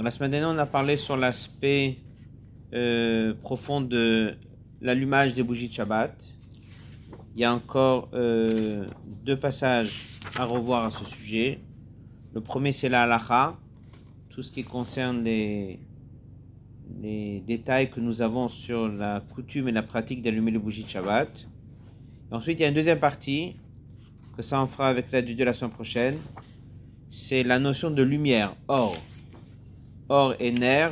Dans la semaine dernière, on a parlé sur l'aspect euh, profond de l'allumage des bougies de Shabbat. Il y a encore euh, deux passages à revoir à ce sujet. Le premier, c'est la halacha, tout ce qui concerne les, détails que nous avons sur la coutume et la pratique d'allumer les bougies de Shabbat. Ensuite, il y a une deuxième partie, que ça en fera avec l'aide de la semaine prochaine. C'est la notion de lumière, or. Or et nerf,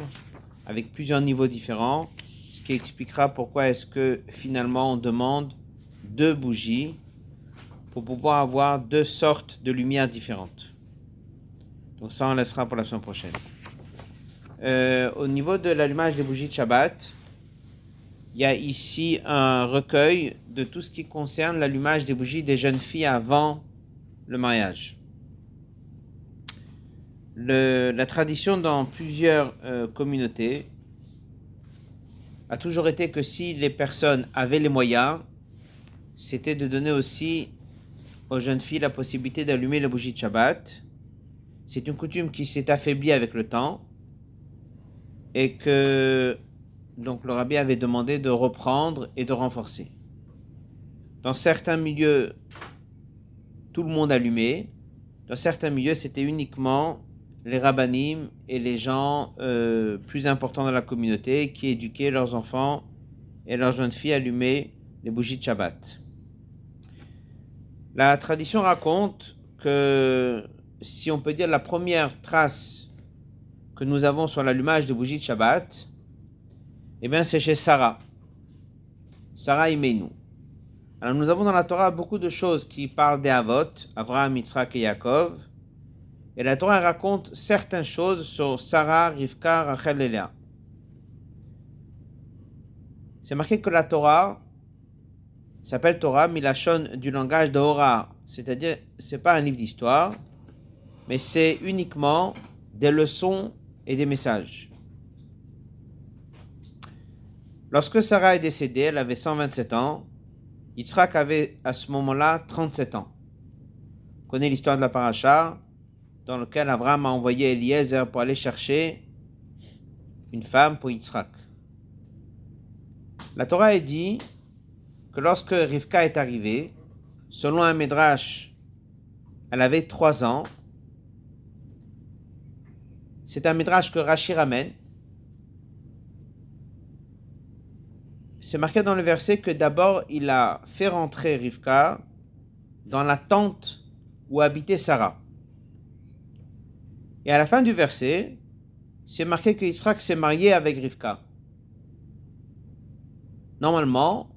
avec plusieurs niveaux différents, ce qui expliquera pourquoi est-ce que finalement on demande deux bougies pour pouvoir avoir deux sortes de lumières différentes. Donc ça, on laissera pour la semaine prochaine. Euh, au niveau de l'allumage des bougies de Shabbat, il y a ici un recueil de tout ce qui concerne l'allumage des bougies des jeunes filles avant le mariage. La tradition dans plusieurs euh, communautés a toujours été que si les personnes avaient les moyens, c'était de donner aussi aux jeunes filles la possibilité d'allumer les bougies de Shabbat. C'est une coutume qui s'est affaiblie avec le temps et que donc le rabbi avait demandé de reprendre et de renforcer. Dans certains milieux, tout le monde allumait. Dans certains milieux, c'était uniquement les rabbinim et les gens euh, plus importants dans la communauté qui éduquaient leurs enfants et leurs jeunes filles à allumer les bougies de Shabbat. La tradition raconte que, si on peut dire, la première trace que nous avons sur l'allumage des bougies de Shabbat, eh bien, c'est chez Sarah. Sarah Imenu. Alors, nous avons dans la Torah beaucoup de choses qui parlent des Avot, Avraham, Yitzhak et Yaakov. Et la Torah raconte certaines choses sur Sarah, Rivka, Rachel et Léa. C'est marqué que la Torah s'appelle Torah, Milachon du langage de Hora. C'est-à-dire, c'est pas un livre d'histoire, mais c'est uniquement des leçons et des messages. Lorsque Sarah est décédée, elle avait 127 ans. Yitzhak avait à ce moment-là 37 ans. On connaît l'histoire de la paracha, dans laquelle Abraham a envoyé Eliezer pour aller chercher une femme pour Yitzhak. La Torah est dit que lorsque Rivka est arrivée, selon un Midrash, elle avait 3 ans c'est un midrash que Rashi ramène. C'est marqué dans le verset que d'abord il a fait rentrer Rivka dans la tente où habitait Sarah. Et à la fin du verset, c'est marqué que s'est marié avec Rivka. Normalement,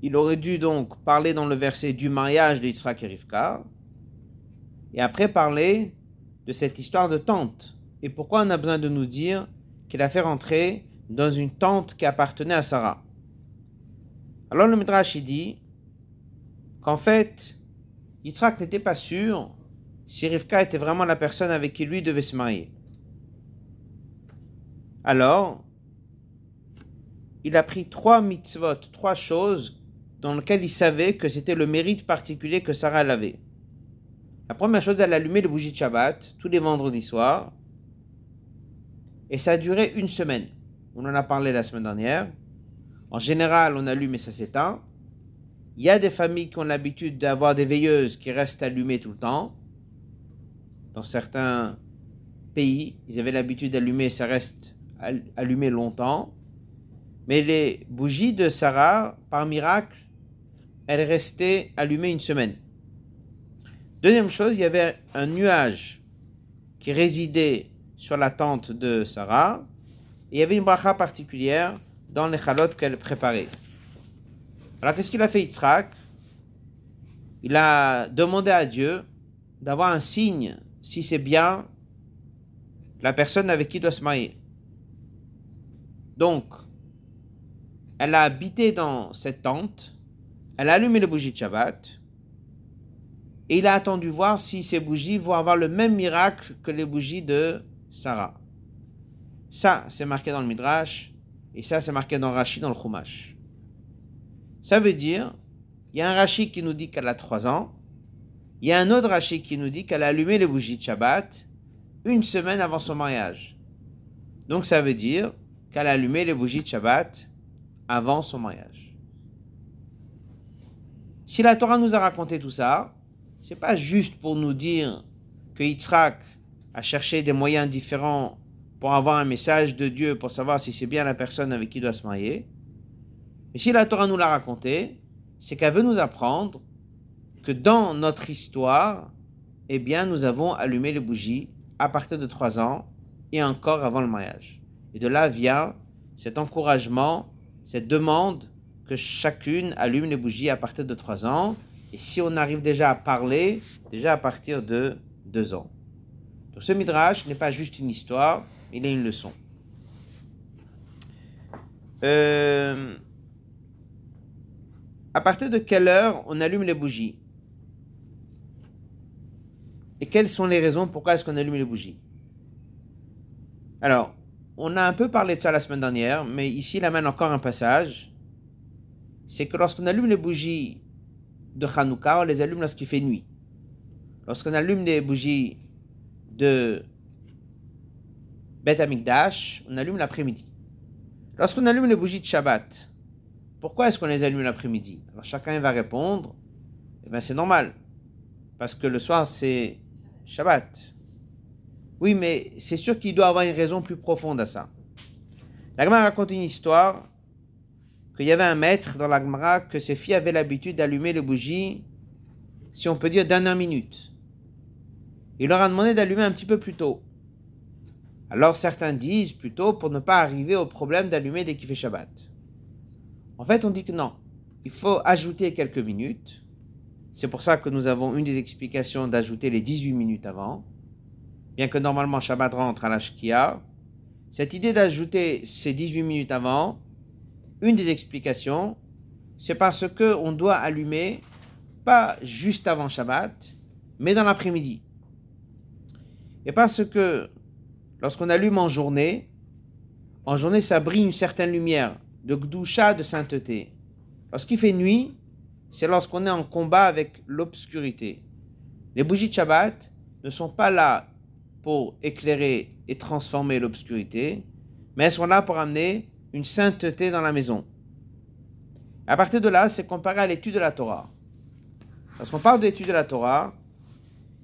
il aurait dû donc parler dans le verset du mariage de et Rivka, et après parler de cette histoire de tente Et pourquoi on a besoin de nous dire qu'il a fait rentrer dans une tente qui appartenait à Sarah? Alors le Midrash dit qu'en fait, Yitzhak n'était pas sûr si Rivka était vraiment la personne avec qui lui devait se marier. Alors, il a pris trois mitzvot, trois choses dans lesquelles il savait que c'était le mérite particulier que Sarah avait. La première chose, elle allumait les bougies de Shabbat tous les vendredis soirs. Et ça a duré une semaine. On en a parlé la semaine dernière. En général, on allume et ça s'éteint. Il y a des familles qui ont l'habitude d'avoir des veilleuses qui restent allumées tout le temps. Dans certains pays, ils avaient l'habitude d'allumer ça reste allumé longtemps. Mais les bougies de Sarah, par miracle, elles restaient allumées une semaine. Deuxième chose, il y avait un nuage qui résidait sur la tente de Sarah. Et il y avait une bracha particulière dans les chalotes qu'elle préparait. Alors qu'est-ce qu'il a fait Yitzhak? Il a demandé à Dieu d'avoir un signe si c'est bien la personne avec qui doit se marier. Donc, elle a habité dans cette tente, elle a allumé le bougie de Shabbat, et il a attendu voir si ces bougies vont avoir le même miracle que les bougies de Sarah. Ça, c'est marqué dans le Midrash, et ça, c'est marqué dans Rashi, dans le Chumash. Ça veut dire, il y a un Rashi qui nous dit qu'elle a 3 ans, il y a un autre Rashi qui nous dit qu'elle a allumé les bougies de Shabbat une semaine avant son mariage. Donc ça veut dire qu'elle a allumé les bougies de Shabbat avant son mariage. Si la Torah nous a raconté tout ça, c'est pas juste pour nous dire que Yitzhak a cherché des moyens différents pour avoir un message de Dieu, pour savoir si c'est bien la personne avec qui il doit se marier. Mais si la Torah nous l'a raconté, c'est qu'elle veut nous apprendre que dans notre histoire, eh bien, nous avons allumé les bougies à partir de trois ans et encore avant le mariage. Et de là vient cet encouragement, cette demande que chacune allume les bougies à partir de trois ans. Et si on arrive déjà à parler, déjà à partir de deux ans. Donc ce midrash n'est pas juste une histoire, il est une leçon. Euh, à partir de quelle heure on allume les bougies? Et quelles sont les raisons pourquoi est-ce qu'on allume les bougies? Alors, on a un peu parlé de ça la semaine dernière, mais ici, il amène encore un passage. C'est que lorsqu'on allume les bougies de Hanouka, on les allume lorsqu'il fait nuit. Lorsqu'on allume les bougies de Beth Amikdash, on allume l'après-midi. Lorsqu'on allume les bougies de Shabbat, pourquoi est-ce qu'on les allume l'après-midi? Alors chacun va répondre, eh bien c'est normal, parce que le soir c'est Shabbat. Oui, mais c'est sûr qu'il doit avoir une raison plus profonde à ça. La raconte une histoire qu'il y avait un maître dans la que ses filles avaient l'habitude d'allumer les bougies, si on peut dire, dernière minute. Il leur a demandé d'allumer un petit peu plus tôt. Alors certains disent plutôt pour ne pas arriver au problème d'allumer dès qu'il fait Shabbat. En fait, on dit que non. Il faut ajouter quelques minutes. C'est pour ça que nous avons une des explications d'ajouter les 18 minutes avant. Bien que normalement Shabbat rentre à la Shkia. Cette idée d'ajouter ces 18 minutes avant, une des explications, c'est parce que on doit allumer pas juste avant Shabbat, mais dans l'après-midi. Et parce que lorsqu'on allume en journée, en journée ça brille une certaine lumière, de gdusha, de sainteté. Lorsqu'il fait nuit, c'est lorsqu'on est en combat avec l'obscurité. Les bougies de Shabbat ne sont pas là pour éclairer et transformer l'obscurité, mais elles sont là pour amener une sainteté dans la maison. À partir de là, c'est comparé à l'étude de la Torah. Lorsqu'on parle d'étude de la Torah,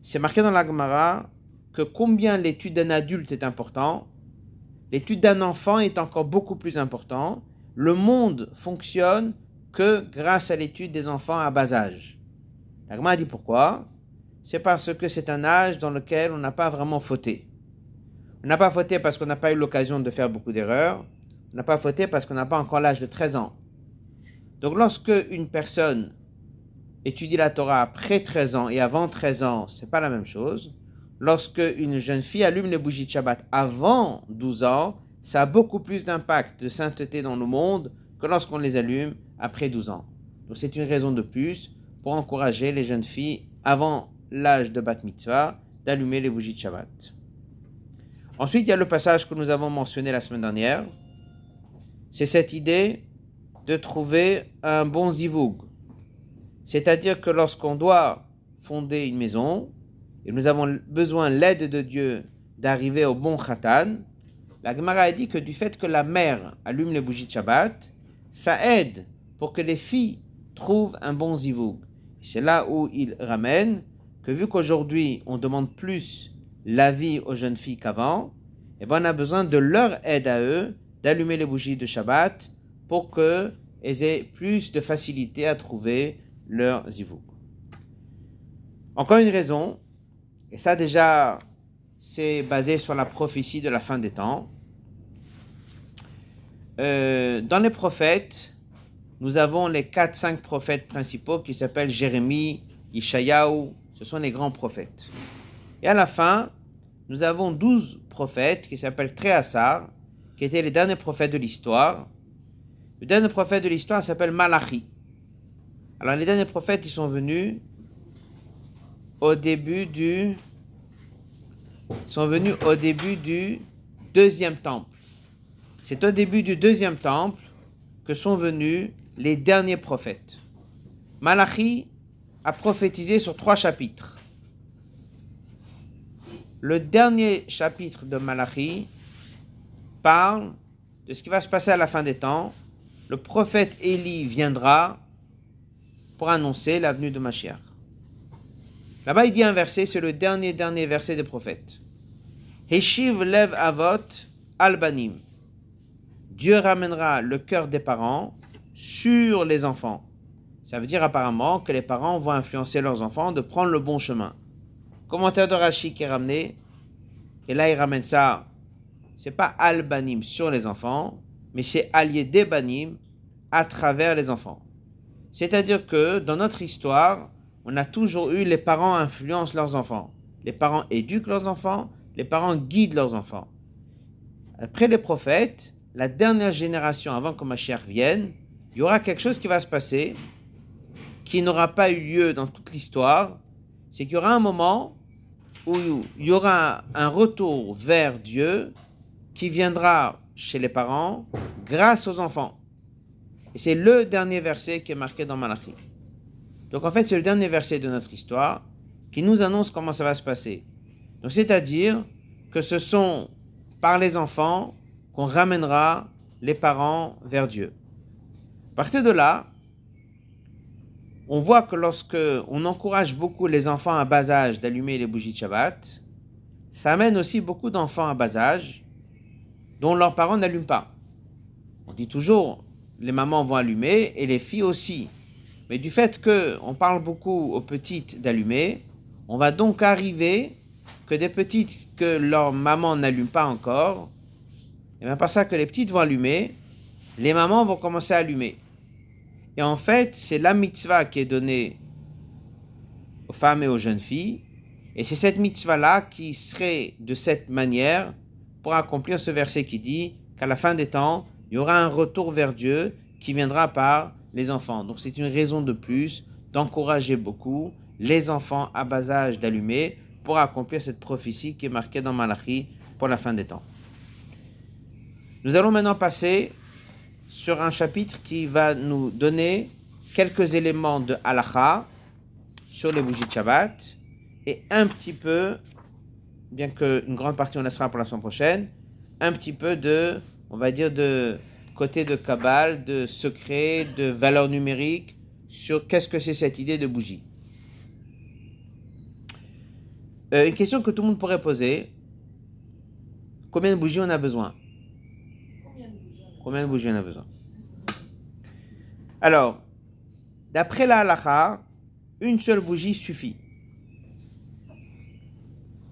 c'est marqué dans la Gemara que combien l'étude d'un adulte est important, l'étude d'un enfant est encore beaucoup plus important. Le monde fonctionne que grâce à l'étude des enfants à bas âge. La dit pourquoi? C'est parce que c'est un âge dans lequel on n'a pas vraiment fauté. On n'a pas fauté parce qu'on n'a pas eu l'occasion de faire beaucoup d'erreurs. On n'a pas fauté parce qu'on n'a pas encore l'âge de 13 ans. Donc lorsque une personne étudie la Torah après 13 ans et avant 13 ans, c'est pas la même chose lorsque une jeune fille allume les bougies de Shabbat avant 12 ans, ça a beaucoup plus d'impact de sainteté dans le monde que lorsqu'on les allume après 12 ans. Donc c'est une raison de plus pour encourager les jeunes filles avant l'âge de Bat Mitzvah d'allumer les bougies de Shabbat. Ensuite, il y a le passage que nous avons mentionné la semaine dernière. C'est cette idée de trouver un bon zivoug. C'est-à-dire que lorsqu'on doit fonder une maison, et nous avons besoin l'aide de Dieu d'arriver au bon khatan, la Gemara a dit que du fait que la mère allume les bougies de Shabbat, ça aide pour que les filles trouvent un bon zivoug. C'est là où il ramène que vu qu'aujourd'hui on demande plus l'avis aux jeunes filles qu'avant, eh ben on a besoin de leur aide à eux d'allumer les bougies de Shabbat pour qu'elles aient plus de facilité à trouver leur zivoug. Encore une raison et ça déjà, c'est basé sur la prophétie de la fin des temps. Euh, dans les prophètes, nous avons les 4-5 prophètes principaux qui s'appellent Jérémie, Ishayahu, ce sont les grands prophètes. Et à la fin, nous avons 12 prophètes qui s'appellent Tréassar, qui étaient les derniers prophètes de l'histoire. Le dernier prophète de l'histoire s'appelle Malachi. Alors les derniers prophètes, ils sont venus au début du sont venus au début du deuxième temple. C'est au début du deuxième temple que sont venus les derniers prophètes. Malachi a prophétisé sur trois chapitres. le dernier chapitre de Malachi parle de ce qui va se passer à la fin des temps. Le prophète Élie viendra pour annoncer la venue de Mashiach. Là-bas, il dit un verset, c'est le dernier, dernier verset des prophètes. Heshiv lev avot albanim. Dieu ramènera le cœur des parents sur les enfants. Ça veut dire apparemment que les parents vont influencer leurs enfants de prendre le bon chemin. Commentaire de Rashi qui est ramené, et là il ramène ça, c'est pas albanim sur les enfants, mais c'est allié des banim à travers les enfants. C'est-à-dire que dans notre histoire, on a toujours eu les parents influencent leurs enfants. Les parents éduquent leurs enfants, les parents guident leurs enfants. Après les prophètes, la dernière génération avant que Mashiach vienne, il y aura quelque chose qui va se passer qui n'aura pas eu lieu dans toute l'histoire. C'est qu'il y aura un moment où il y aura un retour vers Dieu qui viendra chez les parents grâce aux enfants. Et c'est le dernier verset qui est marqué dans Malachi. Donc en fait, c'est le dernier verset de notre histoire qui nous annonce comment ça va se passer. Donc c'est-à-dire que ce sont par les enfants qu'on ramènera les parents vers Dieu. À partir de là, on voit que lorsque on encourage beaucoup les enfants à bas âge d'allumer les bougies de Shabbat, ça amène aussi beaucoup d'enfants à bas âge dont leurs parents n'allument pas. On dit toujours, les mamans vont allumer et les filles aussi. Mais du fait qu'on parle beaucoup aux petites d'allumer, on va donc arriver que des petites que leur maman n'allume pas encore, et bien par ça que les petites vont allumer, les mamans vont commencer à allumer. Et en fait, c'est la mitzvah qui est donnée aux femmes et aux jeunes filles. Et c'est cette mitzvah-là qui serait de cette manière pour accomplir ce verset qui dit qu'à la fin des temps, il y aura un retour vers Dieu qui viendra par les enfants. Donc c'est une raison de plus d'encourager beaucoup les enfants à bas âge d'allumer pour accomplir cette prophétie qui est marquée dans Malachi pour la fin des temps. Nous allons maintenant passer sur un chapitre qui va nous donner quelques éléments de halakha sur les bougies de Shabbat et un petit peu, bien qu'une grande partie on laissera pour la semaine prochaine, un petit peu de, on va dire, de côté de Kabbal, de secret, de valeur numérique sur qu'est-ce que c'est cette idée de bougie. Euh, une question que tout le monde pourrait poser. Combien de bougies on a besoin? Combien de bougies on a besoin Alors, d'après la halakha, une seule bougie suffit.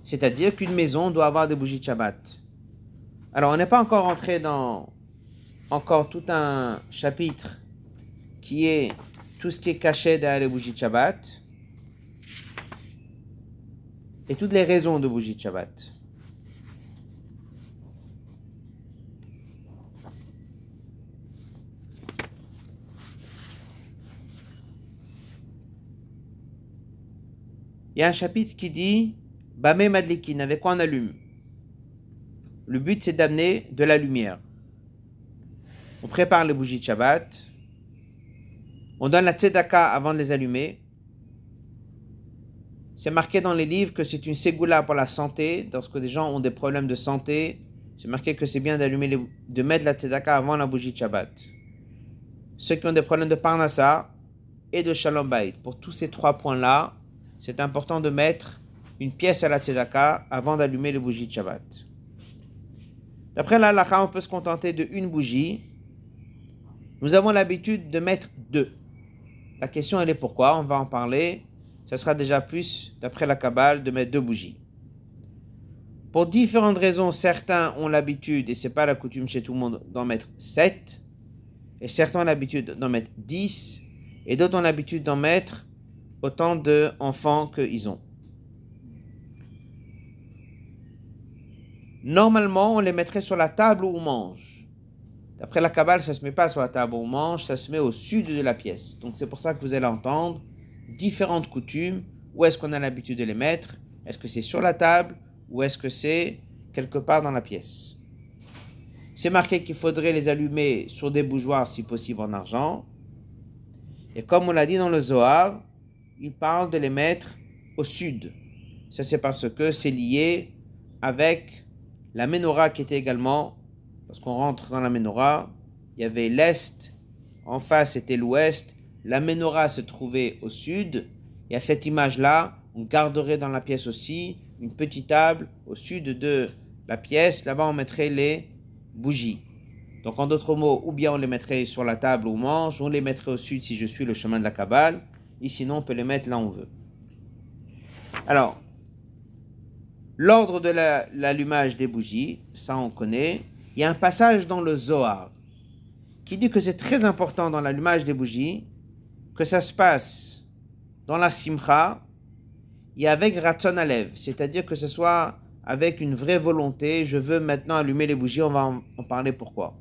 C'est-à-dire qu'une maison doit avoir des bougies de Shabbat. Alors, on n'est pas encore entré dans encore tout un chapitre qui est tout ce qui est caché derrière les bougies de Shabbat et toutes les raisons de bougies de Shabbat. Il y a un chapitre qui dit Bamé Madlikin, avec quoi on allume? Le but c'est d'amener de la lumière. On prépare les bougies de Shabbat. On donne la tzedaka avant de les allumer. C'est marqué dans les livres que c'est une ségoula pour la santé. Lorsque des gens ont des problèmes de santé, c'est marqué que c'est bien d'allumer, de mettre la tzedaka avant la bougie de Shabbat. Ceux qui ont des problèmes de parnassa et de shalom bayit. Pour tous ces trois points-là, c'est important de mettre une pièce à la tzedaka avant d'allumer les bougies de Shabbat. D'après la on peut se contenter de une bougie. Nous avons l'habitude de mettre deux. La question, elle est pourquoi? On va en parler. Ça sera déjà plus, d'après la Kabbale, de mettre deux bougies. Pour différentes raisons, certains ont l'habitude, et c'est pas la coutume chez tout le monde, d'en mettre sept. Et certains ont l'habitude d'en mettre dix. Et d'autres ont l'habitude d'en mettre autant d'enfants qu'ils ont. Normalement, on les mettrait sur la table où on mange. D'après la Kabbale, ça ne se met pas sur la table où on mange, ça se met au sud de la pièce. Donc c'est pour ça que vous allez entendre différentes coutumes. Où est-ce qu'on a l'habitude de les mettre? Est-ce que c'est sur la table ou est-ce que c'est quelque part dans la pièce? C'est marqué qu'il faudrait les allumer sur des bougeoirs si possible en argent. Et comme on l'a dit dans le Zohar, il parle de les mettre au sud. Ça, c'est parce que c'est lié avec la menorah qui était également, lorsqu'on rentre dans la menorah, il y avait l'est, en face était l'ouest, la menorah se trouvait au sud, et à cette image-là, on garderait dans la pièce aussi une petite table au sud de la pièce, là-bas on mettrait les bougies. Donc en d'autres mots, ou bien on les mettrait sur la table on mange, ou on les mettrait au sud si je suis le chemin de la Kabbale, et sinon on peut les mettre là où on veut. Alors, l'ordre de l'allumage des bougies, ça on connaît. Il y a un passage dans le Zohar qui dit que c'est très important dans l'allumage des bougies que ça se passe dans la simcha et avec Ratzon Alev, c'est-à-dire que ce soit avec une vraie volonté. Je veux maintenant allumer les bougies, on va en parler pourquoi.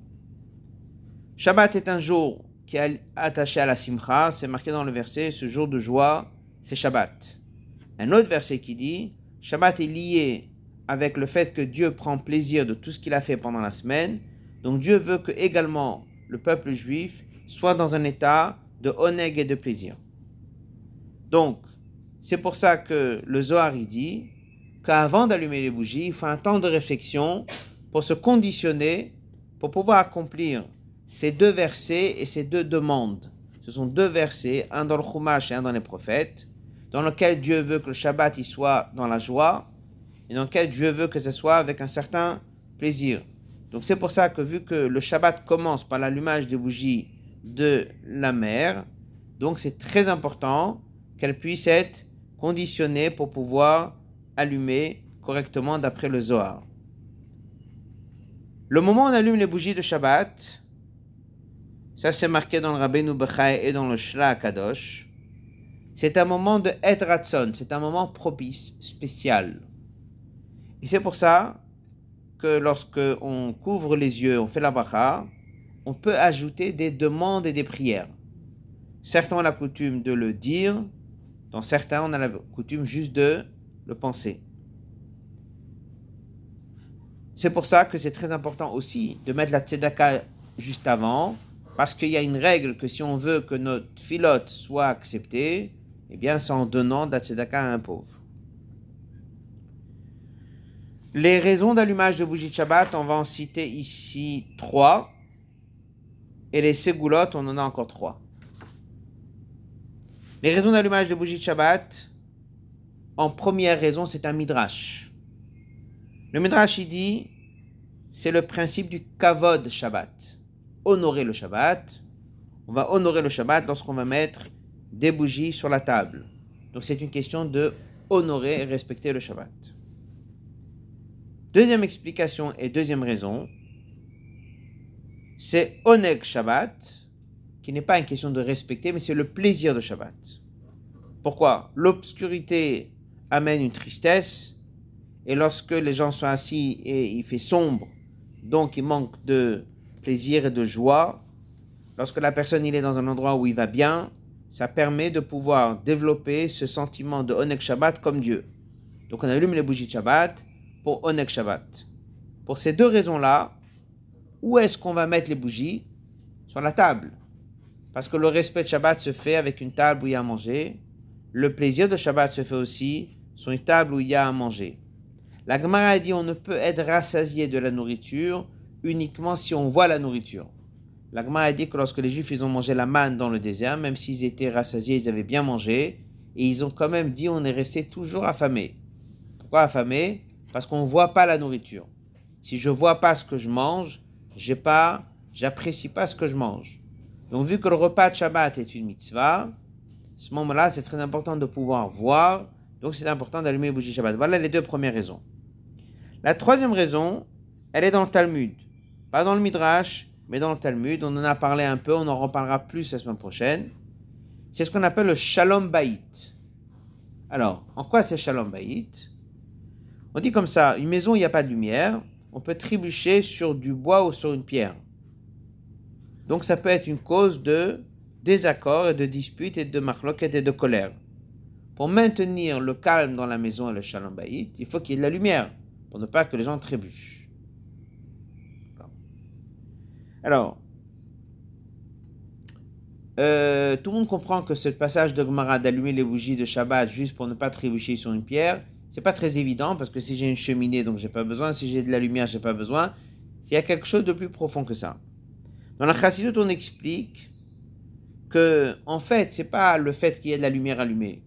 Shabbat est un jour qui est attaché à la simcha, c'est marqué dans le verset, ce jour de joie, c'est Shabbat. Un autre verset qui dit, Shabbat est lié avec le fait que Dieu prend plaisir de tout ce qu'il a fait pendant la semaine. Donc Dieu veut que également le peuple juif soit dans un état de oneg et de plaisir. Donc, c'est pour ça que le Zohar dit qu'avant d'allumer les bougies, il faut un temps de réflexion pour se conditionner, pour pouvoir accomplir ces deux versets et ces deux demandes. Ce sont deux versets, un dans le Chumash et un dans les prophètes, dans lequel Dieu veut que le Shabbat y soit dans la joie et dans lequel Dieu veut que ce soit avec un certain plaisir. Donc c'est pour ça que vu que le Shabbat commence par l'allumage des bougies de la mer, donc c'est très important qu'elle puisse être conditionnée pour pouvoir allumer correctement d'après le Zohar. Le moment où on allume les bougies de Shabbat, ça, c'est marqué dans le Rabbeinu Bechai et dans le Shra Kadosh. C'est un moment de Etratson, c'est un moment propice, spécial. Et c'est pour ça que lorsque on couvre les yeux, on fait la bracha, on peut ajouter des demandes et des prières. Certains ont la coutume de le dire, dans certains on a la coutume juste de le penser. C'est pour ça que c'est très important aussi de mettre la tzedaka juste avant, parce qu'il y a une règle que si on veut que notre filote soit acceptée, eh bien c'est en donnant de à un pauvre. Les raisons d'allumage de bougie de Shabbat, on va en citer ici trois. Et les ségoulottes, on en a encore trois. Les raisons d'allumage de bougie de Shabbat, en première raison, c'est un midrash. Le midrash, il dit, c'est le principe du kavod Shabbat honorer le Shabbat. On va honorer le Shabbat lorsqu'on va mettre des bougies sur la table. Donc c'est une question de honorer et respecter le Shabbat. Deuxième explication et deuxième raison, c'est Oneg Shabbat, qui n'est pas une question de respecter, mais c'est le plaisir de Shabbat. Pourquoi? L'obscurité amène une tristesse, et lorsque les gens sont assis et il fait sombre, donc il manque de plaisir et de joie. Lorsque la personne il est dans un endroit où il va bien, ça permet de pouvoir développer ce sentiment de Onek Shabbat comme Dieu. Donc on allume les bougies de Shabbat pour Onek Shabbat. Pour ces deux raisons-là, où est-ce qu'on va mettre les bougies? Sur la table. Parce que le respect de Shabbat se fait avec une table où il y a à manger. Le plaisir de Shabbat se fait aussi sur une table où il y a à manger. La Gemara a dit on ne peut être rassasié de la nourriture uniquement si on voit la nourriture. L'Agma a dit que lorsque les Juifs ils ont mangé la manne dans le désert, même s'ils étaient rassasiés, ils avaient bien mangé, et ils ont quand même dit on est resté toujours affamé. Pourquoi affamé Parce qu'on ne voit pas la nourriture. Si je vois pas ce que je mange, j'ai pas, j'apprécie pas ce que je mange. Donc vu que le repas de Shabbat est une mitzvah, à ce moment-là, c'est très important de pouvoir voir. Donc c'est important d'allumer les bougies Shabbat. Voilà les deux premières raisons. La troisième raison, elle est dans le Talmud. Pas dans le Midrash, mais dans le Talmud. On en a parlé un peu, on en reparlera plus la semaine prochaine. C'est ce qu'on appelle le Shalom Bayit. Alors, en quoi c'est Shalom Bayit? On dit comme ça, une maison, il n'y a pas de lumière, on peut trébucher sur du bois ou sur une pierre. Donc ça peut être une cause de désaccord et de dispute et de marloquette et de colère. Pour maintenir le calme dans la maison et le Shalom Bayit, il faut qu'il y ait de la lumière, pour ne pas que les gens trébuchent. Alors, euh, tout le monde comprend que ce passage de Gemara d'allumer les bougies de Shabbat juste pour ne pas trébucher sur une pierre, C'est pas très évident parce que si j'ai une cheminée, donc j'ai pas besoin. Si j'ai de la lumière, j'ai pas besoin. Il y a quelque chose de plus profond que ça. Dans la Chassidut, on explique que, en fait, c'est pas le fait qu'il y ait de la lumière allumée,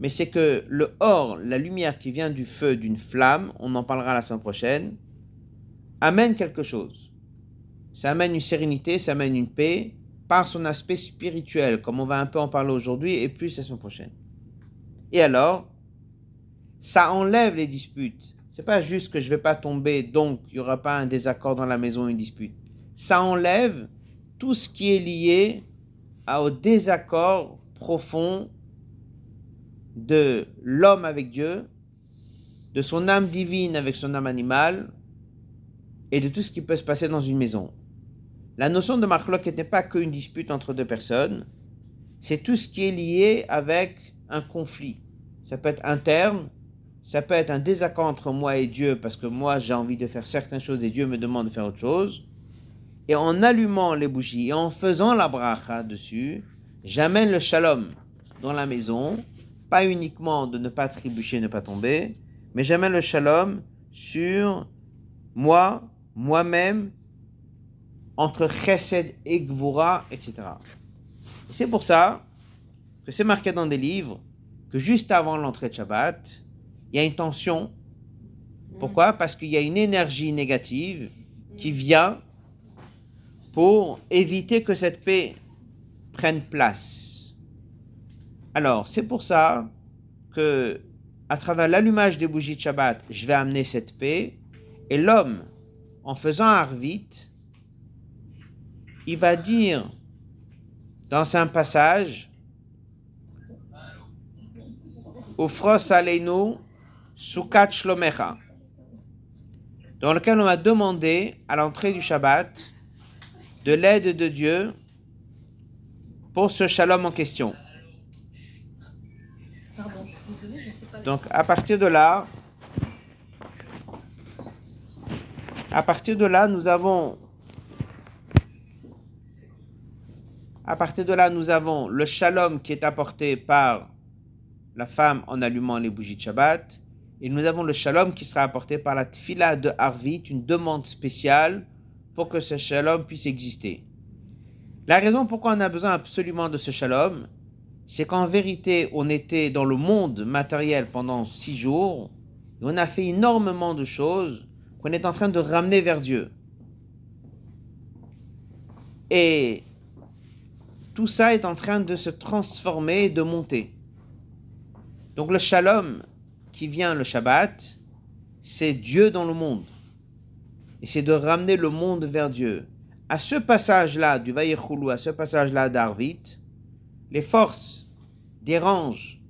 mais c'est que le or, la lumière qui vient du feu, d'une flamme, on en parlera la semaine prochaine, amène quelque chose. Ça amène une sérénité, ça amène une paix par son aspect spirituel, comme on va un peu en parler aujourd'hui et plus la semaine prochaine. Et alors, ça enlève les disputes. C'est pas juste que je vais pas tomber, donc il y aura pas un désaccord dans la maison, une dispute. Ça enlève tout ce qui est lié au désaccord profond de l'homme avec Dieu, de son âme divine avec son âme animale, et de tout ce qui peut se passer dans une maison. La notion de marloquet n'est pas qu'une dispute entre deux personnes, c'est tout ce qui est lié avec un conflit. Ça peut être interne, ça peut être un désaccord entre moi et Dieu parce que moi j'ai envie de faire certaines choses et Dieu me demande de faire autre chose. Et en allumant les bougies et en faisant la bracha dessus, j'amène le shalom dans la maison, pas uniquement de ne pas trébucher, ne pas tomber, mais j'amène le shalom sur moi, moi-même, entre chesed et gvura, etc. C'est pour ça que c'est marqué dans des livres que juste avant l'entrée de Shabbat, il y a une tension. Pourquoi? Parce qu'il y a une énergie négative qui vient pour éviter que cette paix prenne place. Alors, c'est pour ça que, à travers l'allumage des bougies de Shabbat, je vais amener cette paix. Et l'homme, en faisant arvit, il va dire dans un passage Ufros Aleinu Sukat Shlomecha, dans lequel on a demandé à l'entrée du Shabbat de l'aide de Dieu pour ce shalom en question. Donc à partir de là, à partir de là, nous avons à partir de là, nous avons le shalom qui est apporté par la femme en allumant les bougies de Shabbat. Et nous avons le shalom qui sera apporté par la tfila de Harvit, une demande spéciale pour que ce shalom puisse exister. La raison pourquoi on a besoin absolument de ce shalom, c'est qu'en vérité, on était dans le monde matériel pendant six jours, et on a fait énormément de choses qu'on est en train de ramener vers Dieu. Et tout ça est en train de se transformer, de monter. Donc le shalom qui vient le Shabbat, c'est Dieu dans le monde. Et c'est de ramener le monde vers Dieu. À ce passage-là du Vayechoulou, à ce passage-là d'Arvit, les forces dérangent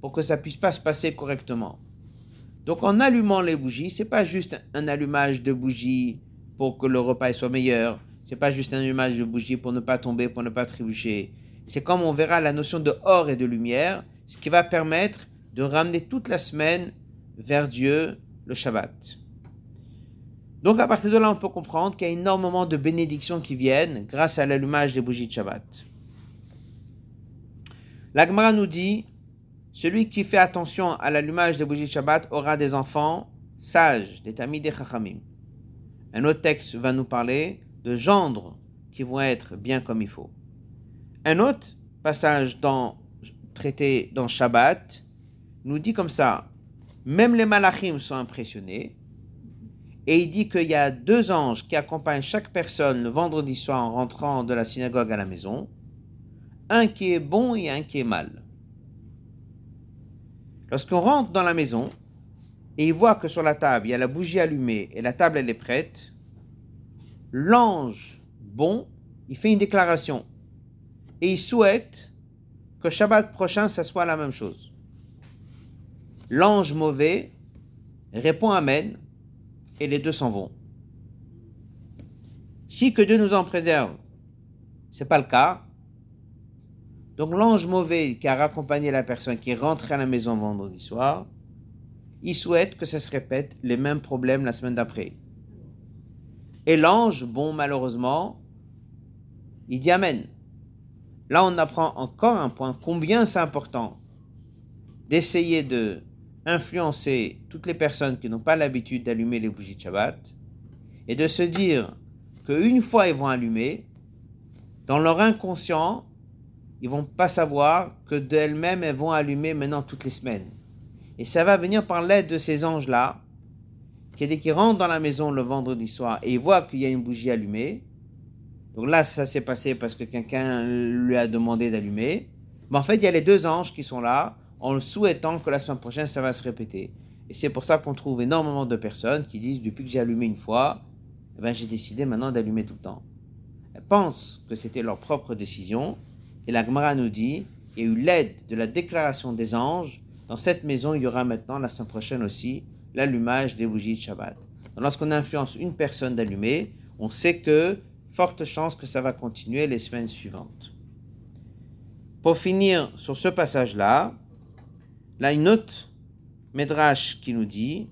pour que ça puisse pas se passer correctement. Donc en allumant les bougies, c'est pas juste un allumage de bougies pour que le repas soit meilleur, c'est pas juste un allumage de bougies pour ne pas tomber, pour ne pas trébucher. C'est comme on verra la notion de or et de lumière, ce qui va permettre de ramener toute la semaine vers Dieu le Shabbat. Donc à partir de là, on peut comprendre qu'il y a énormément de bénédictions qui viennent grâce à l'allumage des bougies de Shabbat. L'Agmara nous dit, celui qui fait attention à l'allumage des bougies de Shabbat aura des enfants sages, des tamis des chachamim. Un autre texte va nous parler de gendres qui vont être bien comme il faut. Un autre passage dans, traité dans Shabbat nous dit comme ça, même les malachim sont impressionnés, et il dit qu'il y a deux anges qui accompagnent chaque personne le vendredi soir en rentrant de la synagogue à la maison, un qui est bon et un qui est mal. Lorsqu'on rentre dans la maison et il voit que sur la table il y a la bougie allumée et la table elle est prête, l'ange bon, il fait une déclaration et il souhaite que Shabbat prochain, ça soit la même chose. L'ange mauvais répond Amen et les deux s'en vont. Si que Dieu nous en préserve, c'est pas le cas. Donc l'ange mauvais qui a raccompagné la personne qui est rentrée à la maison vendredi soir, il souhaite que ça se répète les mêmes problèmes la semaine d'après. Et l'ange, bon malheureusement, il dit Amen. Là, on apprend encore un point, combien c'est important d'essayer de influencer toutes les personnes qui n'ont pas l'habitude d'allumer les bougies de Shabbat et de se dire qu'une fois ils vont allumer, dans leur inconscient, ils vont pas savoir que d'elles-mêmes elles vont allumer maintenant toutes les semaines. Et ça va venir par l'aide de ces anges-là, qui dès qu'ils rentrent dans la maison le vendredi soir et ils voient qu'il y a une bougie allumée, donc là ça s'est passé parce que quelqu'un lui a demandé d'allumer, mais en fait il y a les deux anges qui sont là en souhaitant que la semaine prochaine ça va se répéter. Et c'est pour ça qu'on trouve énormément de personnes qui disent depuis que j'ai allumé une fois, eh ben, j'ai décidé maintenant d'allumer tout le temps. Elles pensent que c'était leur propre décision, et la Gemara nous dit, il y a eu l'aide de la déclaration des anges, dans cette maison, il y aura maintenant, la semaine prochaine aussi, l'allumage des bougies de Shabbat. lorsqu'on influence une personne d'allumer, on sait que, forte chance que ça va continuer les semaines suivantes. Pour finir sur ce passage-là, là, une autre Médrash qui nous dit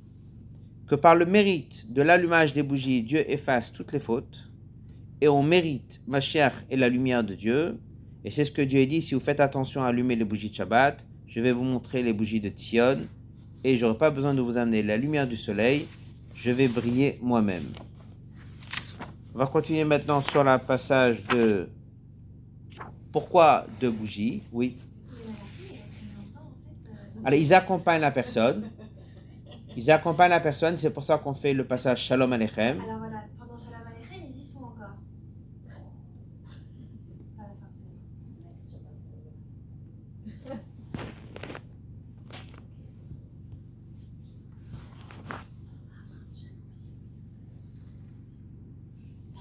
que par le mérite de l'allumage des bougies, Dieu efface toutes les fautes, et on mérite Mashiach et la lumière de Dieu, et c'est ce que Dieu a dit, si vous faites attention à allumer les bougies de Shabbat, je vais vous montrer les bougies de Tzion, et j'aurai pas besoin de vous amener la lumière du soleil, je vais briller moi-même. On va continuer maintenant sur le passage de pourquoi deux bougies, oui. Alors, ils accompagnent la personne. Ils accompagnent la personne, c'est pour ça qu'on fait le passage Shalom Aleichem. Alors voilà, pendant Shalom Aleichem, ils y sont encore.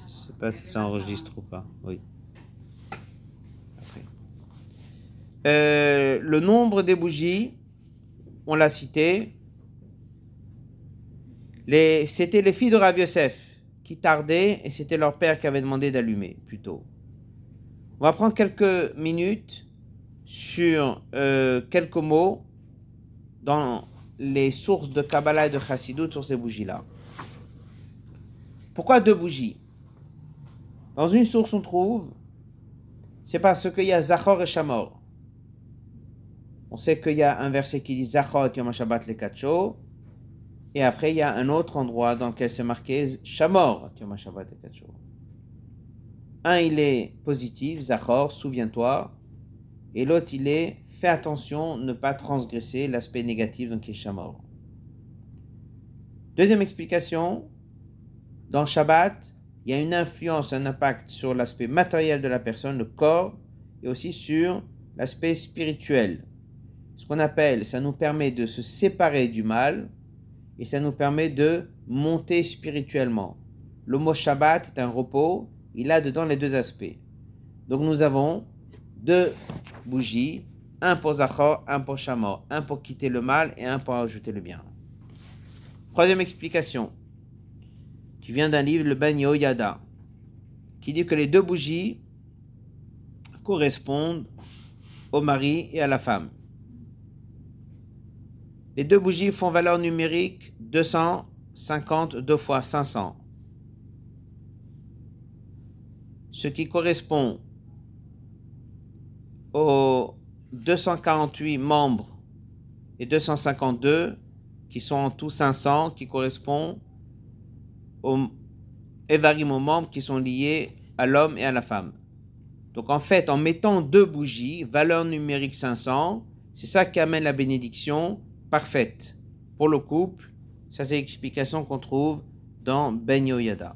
Je sais si ça enregistre ou pas. Oui. Après. Euh, le nombre des bougies, on l'a cité. C'était les filles de Rav Yosef qui tardaient et c'était leur père qui avait demandé d'allumer plutôt. On va prendre quelques minutes sur euh, quelques mots dans les sources de Kabbalah et de Chassidut sur ces bougies-là. Pourquoi deux bougies? Dans une source, on trouve, c'est parce qu'il y a Zachor et Shamor. On sait qu'il y a un verset qui dit Zachor Yom Shabbat le Kacho, et après il y a un autre endroit dans lequel c'est marqué Shamor Yom Shabbat le Kacho. Un, il est positif, Zachor, souviens-toi, et l'autre, il est fais attention, ne pas transgresser l'aspect négatif, donc qui est Shamor. Deuxième explication, dans Shabbat, il y a une influence, un impact sur l'aspect matériel de la personne, le corps, et aussi sur l'aspect spirituel. Ce qu'on appelle, ça nous permet de se séparer du mal et ça nous permet de monter spirituellement. Le mot Shabbat est un repos, il a dedans les deux aspects. Donc nous avons deux bougies, un pour Zachor, un pour Shamor, un pour quitter le mal et un pour ajouter le bien. Troisième explication qui vient d'un livre, le Ben Yada, qui dit que les deux bougies correspondent au mari et à la femme. Les deux bougies font valeur numérique 250 2 fois 500, ce qui correspond aux 248 membres et 252 qui sont en tout 500, qui correspondent aux évarim aux membres qui sont liés à l'homme et à la femme. Donc en fait, en mettant deux bougies, valeur numérique 500, c'est ça qui amène la bénédiction parfaite pour le couple. Ça, c'est l'explication qu'on trouve dans Ben Yoyada.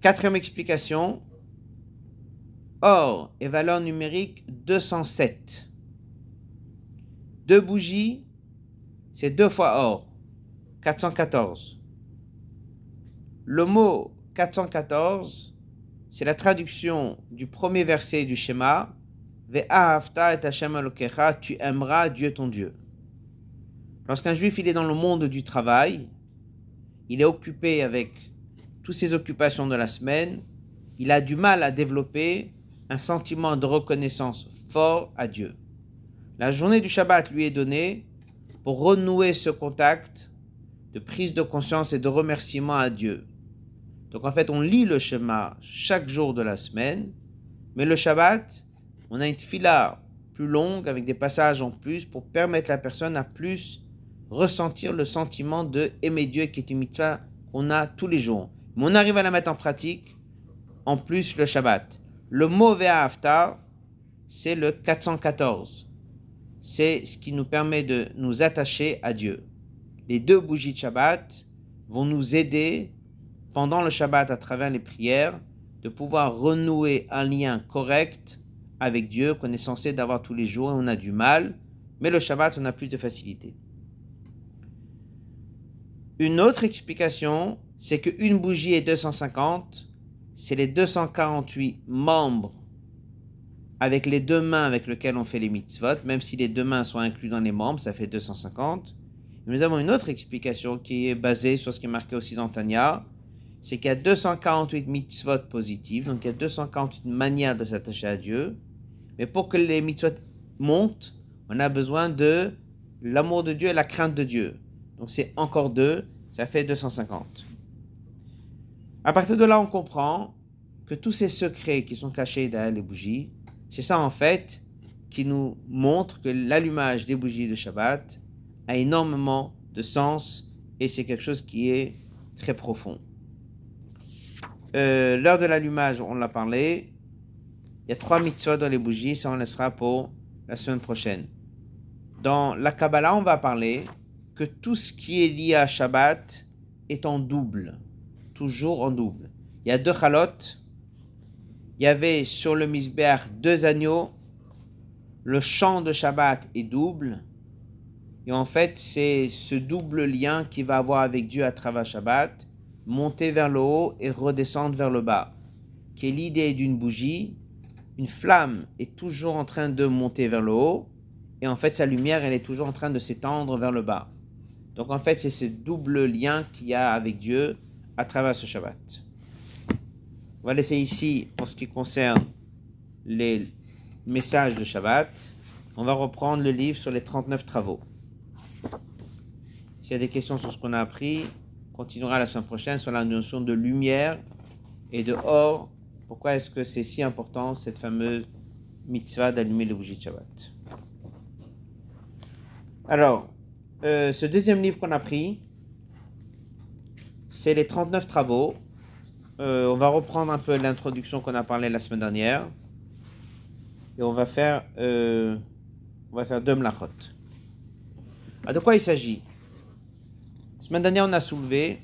Quatrième explication, or et valeur numérique 207. Deux bougies, c'est deux fois or, 414. Le mot 414, c'est la traduction du premier verset du schéma Ve'ahavta et Hashem tu aimeras Dieu ton Dieu. Lorsqu'un juif il est dans le monde du travail, il est occupé avec toutes ses occupations de la semaine, il a du mal à développer un sentiment de reconnaissance fort à Dieu. La journée du Shabbat lui est donnée pour renouer ce contact de prise de conscience et de remerciement à Dieu. Donc en fait, on lit le schéma chaque jour de la semaine, mais le Shabbat, on a une fila plus longues, avec des passages en plus, pour permettre à la personne à plus ressentir le sentiment de aimer Dieu, qui est une mitzvah qu'on a tous les jours. Mais on arrive à la mettre en pratique, en plus le Shabbat. Le mot Ve'afta, c'est le 414. C'est ce qui nous permet de nous attacher à Dieu. Les deux bougies de Shabbat vont nous aider pendant le Shabbat à travers les prières de pouvoir renouer un lien correct avec Dieu qu'on est censé d'avoir tous les jours et on a du mal, mais le Shabbat on a plus de facilité. Une autre explication, c'est qu'une bougie est 250, c'est les 248 membres avec les deux mains avec lesquelles on fait les mitzvot, même si les deux mains sont inclus dans les membres, ça fait 250. nous avons une autre explication qui est basée sur ce qui est marqué aussi dans Tanya, c'est qu'il y a 248 mitzvot positives, donc il y a 248 manières de s'attacher à Dieu. Mais pour que les mitzvot montent, on a besoin de l'amour de Dieu et la crainte de Dieu. Donc c'est encore deux, ça fait 250. À partir de là, on comprend que tous ces secrets qui sont cachés derrière les bougies, c'est ça en fait qui nous montre que l'allumage des bougies de Shabbat a énormément de sens et c'est quelque chose qui est très profond. Euh, l'heure de l'allumage, on l'a parlé. Il y a trois mitzvot dans les bougies, ça on laissera pour la semaine prochaine. Dans la Kabbalah, on va parler que tout ce qui est lié à Shabbat est en double, toujours en double. Il y a deux chalotes. Il y avait sur le misber deux agneaux. Le chant de Shabbat est double. Et en fait, c'est ce double lien qu'il va avoir avec Dieu à travers Shabbat, monter vers le haut et redescendre vers le bas, qui est l'idée d'une bougie une flamme est toujours en train de monter vers le haut, et en fait sa lumière, elle est toujours en train de s'étendre vers le bas. Donc en fait, c'est ce double lien qu'il y a avec Dieu à travers ce Shabbat. On va laisser ici en ce qui concerne les messages de Shabbat. On va reprendre le livre sur les 39 travaux. S'il y a des questions sur ce qu'on a appris, continuera la semaine prochaine sur la notion de lumière et de or pourquoi est-ce que c'est si important, cette fameuse mitzvah d'allumer le bougie de Alors, euh, ce deuxième livre qu'on a pris, c'est les 39 travaux. Euh, on va reprendre un peu l'introduction qu'on a parlé la semaine dernière. Et on va faire, euh, on va faire deux mlachot. De quoi il s'agit? Semaine dernière, on a soulevé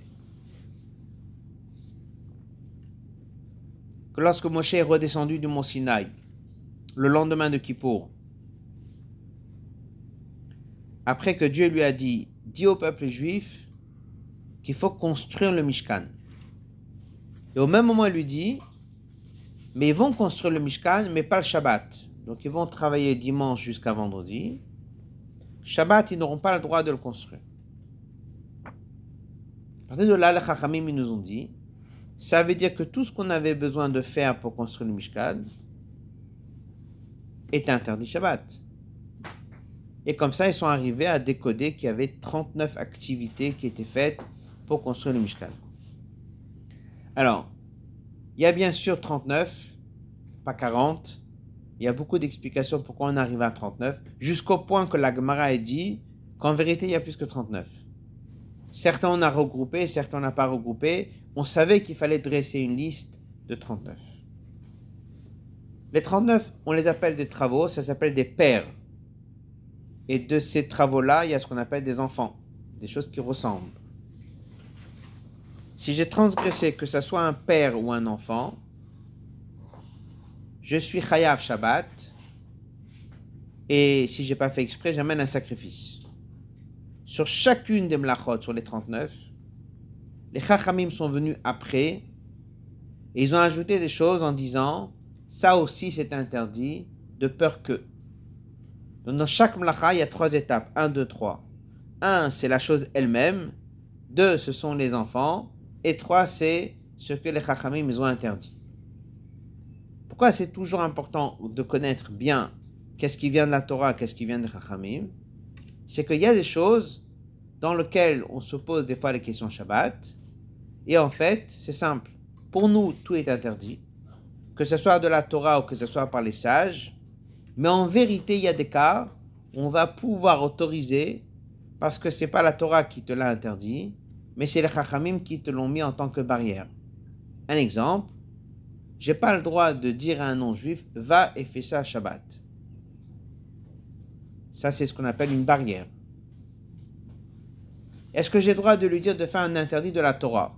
que lorsque Moshe est redescendu du mont Sinaï, le lendemain de Kippour, après que Dieu lui a dit, dis au peuple juif qu'il faut construire le Mishkan. Et au même moment, il lui dit, mais ils vont construire le Mishkan, mais pas le Shabbat. Donc ils vont travailler dimanche jusqu'à vendredi. Shabbat, ils n'auront pas le droit de le construire. Partir de là, les Chachamim, nous ont dit, ça veut dire que tout ce qu'on avait besoin de faire pour construire le Mishkan est interdit Shabbat. Et comme ça, ils sont arrivés à décoder qu'il y avait 39 activités qui étaient faites pour construire le Mishkan. Alors, il y a bien sûr 39, pas 40. Il y a beaucoup d'explications pourquoi on arrive à 39, jusqu'au point que la Gemara a dit qu'en vérité, il y a plus que 39. Certains on a regroupé, certains on n'a pas regroupé. On savait qu'il fallait dresser une liste de 39. Les 39, on les appelle des travaux, ça s'appelle des pères. Et de ces travaux-là, il y a ce qu'on appelle des enfants, des choses qui ressemblent. Si j'ai transgressé, que ce soit un père ou un enfant, je suis chayav Shabbat, et si j'ai pas fait exprès, j'amène un sacrifice sur chacune des mlachot, sur les 39, les chachamim sont venus après et ils ont ajouté des choses en disant ça aussi c'est interdit de peur que. Donc dans chaque mlacha, il y a trois étapes. Un, deux, trois. Un, c'est la chose elle-même. Deux, ce sont les enfants. Et trois, c'est ce que les chachamim ont interdit. Pourquoi c'est toujours important de connaître bien qu'est-ce qui vient de la Torah, qu'est-ce qui vient des chachamim? C'est qu'il y a des choses dans lequel on se pose des fois les questions Shabbat. Et en fait, c'est simple. Pour nous, tout est interdit. Que ce soit de la Torah ou que ce soit par les sages. Mais en vérité, il y a des cas où on va pouvoir autoriser parce que c'est pas la Torah qui te l'a interdit, mais c'est les Chachamim qui te l'ont mis en tant que barrière. Un exemple, j'ai pas le droit de dire à un non-juif va et fais ça Shabbat. Ça, c'est ce qu'on appelle une barrière. Est-ce que j'ai droit de lui dire de faire un interdit de la Torah?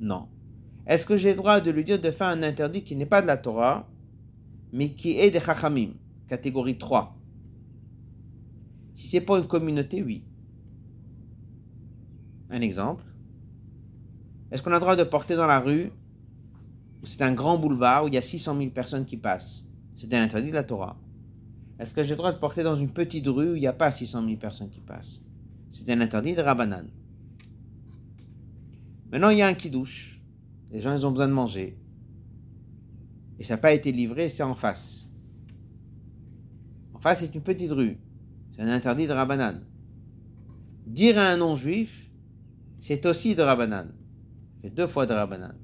Non. Est-ce que j'ai droit de lui dire de faire un interdit qui n'est pas de la Torah, mais qui est des Chachamim, catégorie 3 Si c'est pour une communauté, oui. Un exemple. Est-ce qu'on a le droit de porter dans la rue c'est un grand boulevard où il y a 600 000 personnes qui passent? C'est un interdit de la Torah. Est-ce que j'ai le droit de porter dans une petite rue où il n'y a pas 600 000 personnes qui passent? C'est un interdit de Rabbanan. Maintenant, il y a un qui douche. Les gens, ils ont besoin de manger. Et ça n'a pas été livré, c'est en face. En face, c'est une petite rue. C'est un interdit de Rabbanan. Dire à un non-juif, c'est aussi de Rabbanan. C'est deux fois de Rabbanan.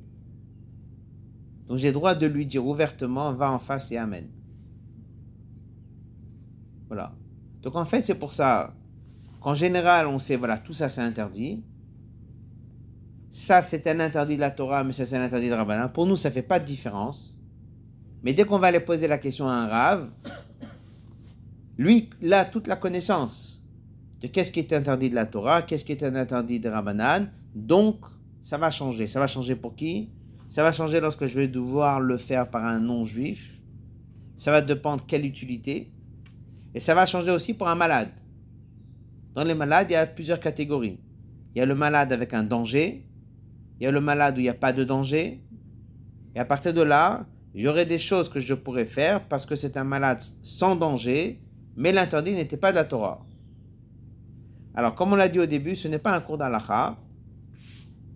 Donc j'ai le droit de lui dire ouvertement, va en face et amène. Voilà. Donc en fait, c'est pour ça qu'en général, on sait, voilà, tout ça c'est interdit. Ça, c'est un interdit de la Torah, mais ça, c'est un interdit de Rabbanan. Pour nous, ça ne fait pas de différence. Mais dès qu'on va aller poser la question à un Rav, lui, il a toute la connaissance de qu'est-ce qui est interdit de la Torah, qu'est-ce qui est un interdit de Rabbanan. Donc, ça va changer. Ça va changer pour qui? Ça va changer lorsque je vais devoir le faire par un non-juif. Ça va dépendre quelle utilité. Et ça va changer aussi pour un malade. Dans les malades, il y a plusieurs catégories. Il y a le malade avec un danger, il y a le malade où il n'y a pas de danger. Et à partir de là, il y aurait des choses que je pourrais faire parce que c'est un malade sans danger, mais l'interdit n'était pas de la Torah. Alors, comme on l'a dit au début, ce n'est pas un cours d'Alaha,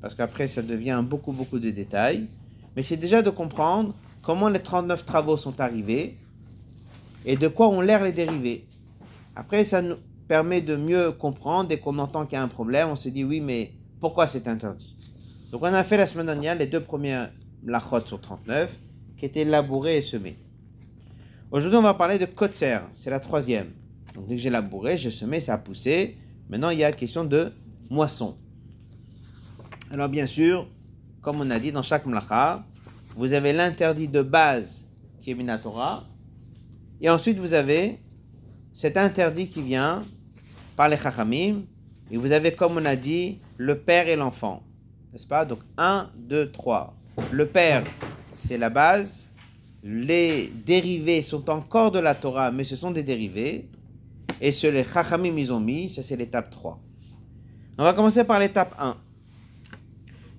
parce qu'après ça devient beaucoup, beaucoup de détails, mais c'est déjà de comprendre comment les 39 travaux sont arrivés et de quoi ont l'air les dérivés. Après, ça nous permet de mieux comprendre, dès qu'on entend qu'il y a un problème, on se dit oui, mais pourquoi c'est interdit? Donc on a fait la semaine dernière les deux premières lachot sur 39 qui étaient labourées et semées. Aujourd'hui on va parler de kotser, c'est la troisième. Donc dès que j'ai labouré, j'ai semé, ça a poussé. Maintenant il y a la question de moisson. Alors bien sûr, comme on a dit dans chaque mlacha, vous avez l'interdit de base qui est Minatora, et ensuite vous avez cet interdit qui vient par les chachamim, et vous avez comme on a dit le père et l'enfant. N'est-ce pas? Donc 1, 2, 3. Le Père, c'est la base. Les dérivés sont encore de la Torah, mais ce sont des dérivés. Et ce les Chachamim ils ont mis, ça c'est l'étape 3. On va commencer par l'étape 1.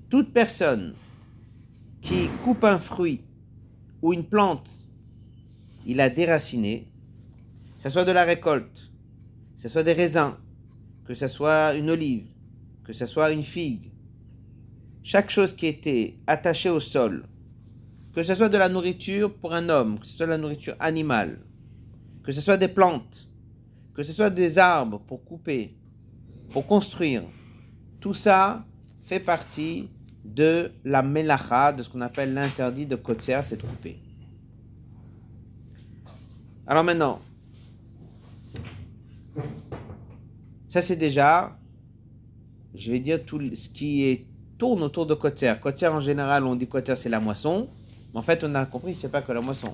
Toute personne qui coupe un fruit ou une plante, il a déraciné, que ce soit de la récolte, que ce soit des raisins, que ce soit une olive, que ce soit une figue, chaque chose qui était attachée au sol, que ce soit de la nourriture pour un homme, que ce soit de la nourriture animale, que ce soit des plantes, que ce soit des arbres pour couper, pour construire, tout ça fait partie de la melacha, de ce qu'on appelle l'interdit de kotser, c'est de couper. Alors maintenant, ça c'est déjà, je vais dire tout ce qui tourne autour de Kotzer. Kotzer, en général, on dit Kotzer, c'est la moisson. Mais en fait, on a compris, c'est pas que la moisson.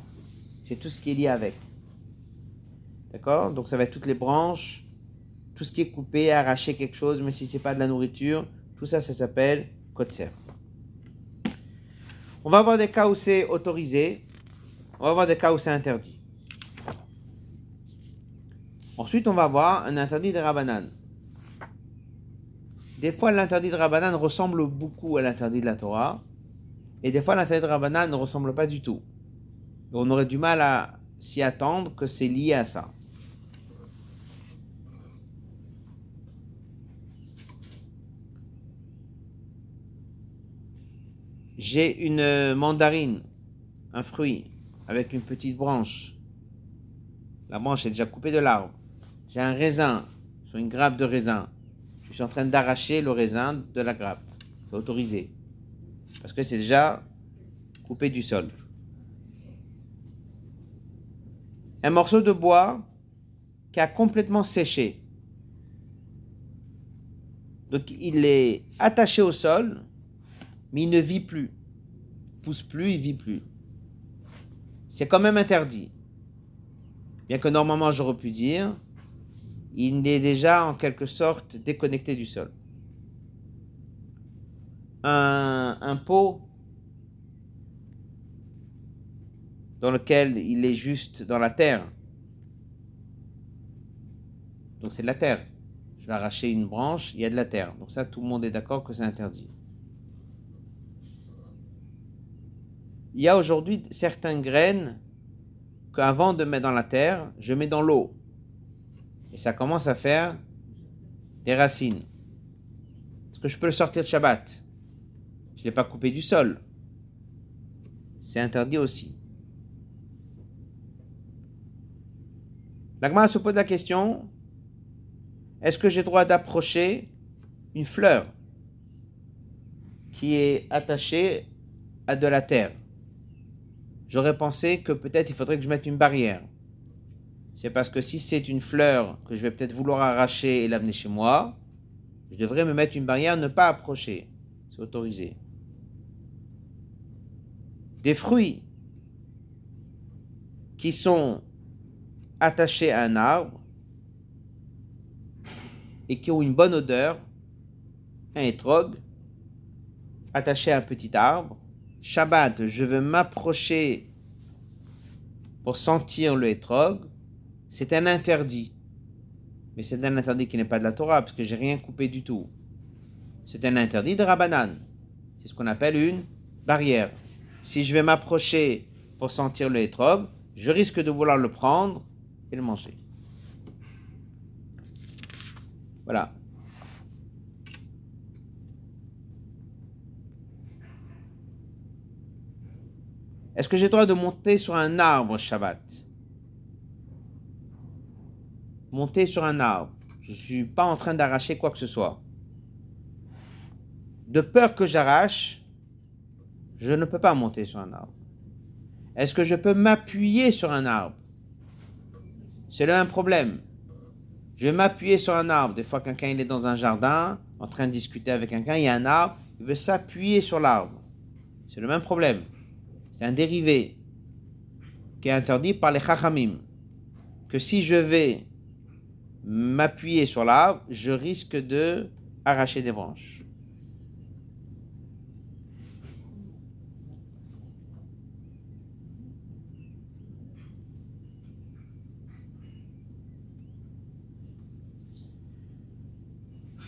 C'est tout ce qui est lié avec. D'accord? Donc, ça va être toutes les branches, tout ce qui est coupé, arraché quelque chose, mais si c'est pas de la nourriture, tout ça, ça s'appelle Kotzer. On va avoir des cas où c'est autorisé. On va avoir des cas où c'est interdit. Ensuite, on va avoir un interdit de Rabbanan. Des fois, l'interdit de Rabbanan ressemble beaucoup à l'interdit de la Torah. Et des fois, l'interdit de Rabbanan ne ressemble pas du tout. on aurait du mal à s'y attendre que c'est lié à ça. J'ai une mandarine, un fruit, avec une petite branche. La branche est déjà coupée de l'arbre. J'ai un raisin sur une grappe de raisin je suis en train d'arracher le raisin de la grappe. C'est autorisé. Parce que c'est déjà coupé du sol. un morceau de bois qui a complètement séché. Donc il est attaché au sol, mais il ne vit plus. Il pousse plus, il vit plus. C'est quand même interdit. Bien que normalement j'aurais pu dire, il est déjà en quelque sorte déconnecté du sol. Un, un pot dans lequel il est juste dans la terre. Donc c'est de la terre. Je vais arracher une branche, il y a de la terre. Donc ça, tout le monde est d'accord que c'est interdit. Il y a aujourd'hui certaines graines qu'avant de mettre dans la terre, je mets dans l'eau. Et ça commence à faire des racines. Est-ce que je peux le sortir de Shabbat? Je ne l'ai pas coupé du sol. C'est interdit aussi. L'agma se pose la question est-ce que j'ai droit d'approcher une fleur qui est attachée à de la terre? J'aurais pensé que peut-être il faudrait que je mette une barrière. C'est parce que si c'est une fleur que je vais peut-être vouloir arracher et l'amener chez moi, je devrais me mettre une barrière, ne pas approcher. C'est autorisé. Des fruits qui sont attachés à un arbre et qui ont une bonne odeur, un étrog, attaché à un petit arbre. Shabbat, je veux m'approcher pour sentir le étrog, c'est un interdit. Mais c'est un interdit qui n'est pas de la Torah, parce que j'ai rien coupé du tout. C'est un interdit de Rabbanan. C'est ce qu'on appelle une barrière. Si je vais m'approcher pour sentir le étrog, je risque de vouloir le prendre et le manger. Voilà. Est-ce que j'ai le droit de monter sur un arbre Shabbat? Monter sur un arbre. Je ne suis pas en train d'arracher quoi que ce soit. De peur que j'arrache, je ne peux pas monter sur un arbre. Est-ce que je peux m'appuyer sur un arbre? C'est là un problème. Je vais m'appuyer sur un arbre. Des fois, quelqu'un est dans un jardin, en train de discuter avec quelqu'un, il y a un arbre, il veut s'appuyer sur l'arbre. C'est le même problème. C'est un dérivé qui est interdit par les chachamim. Que si je vais m'appuyer sur l'arbre, je risque de arracher des branches.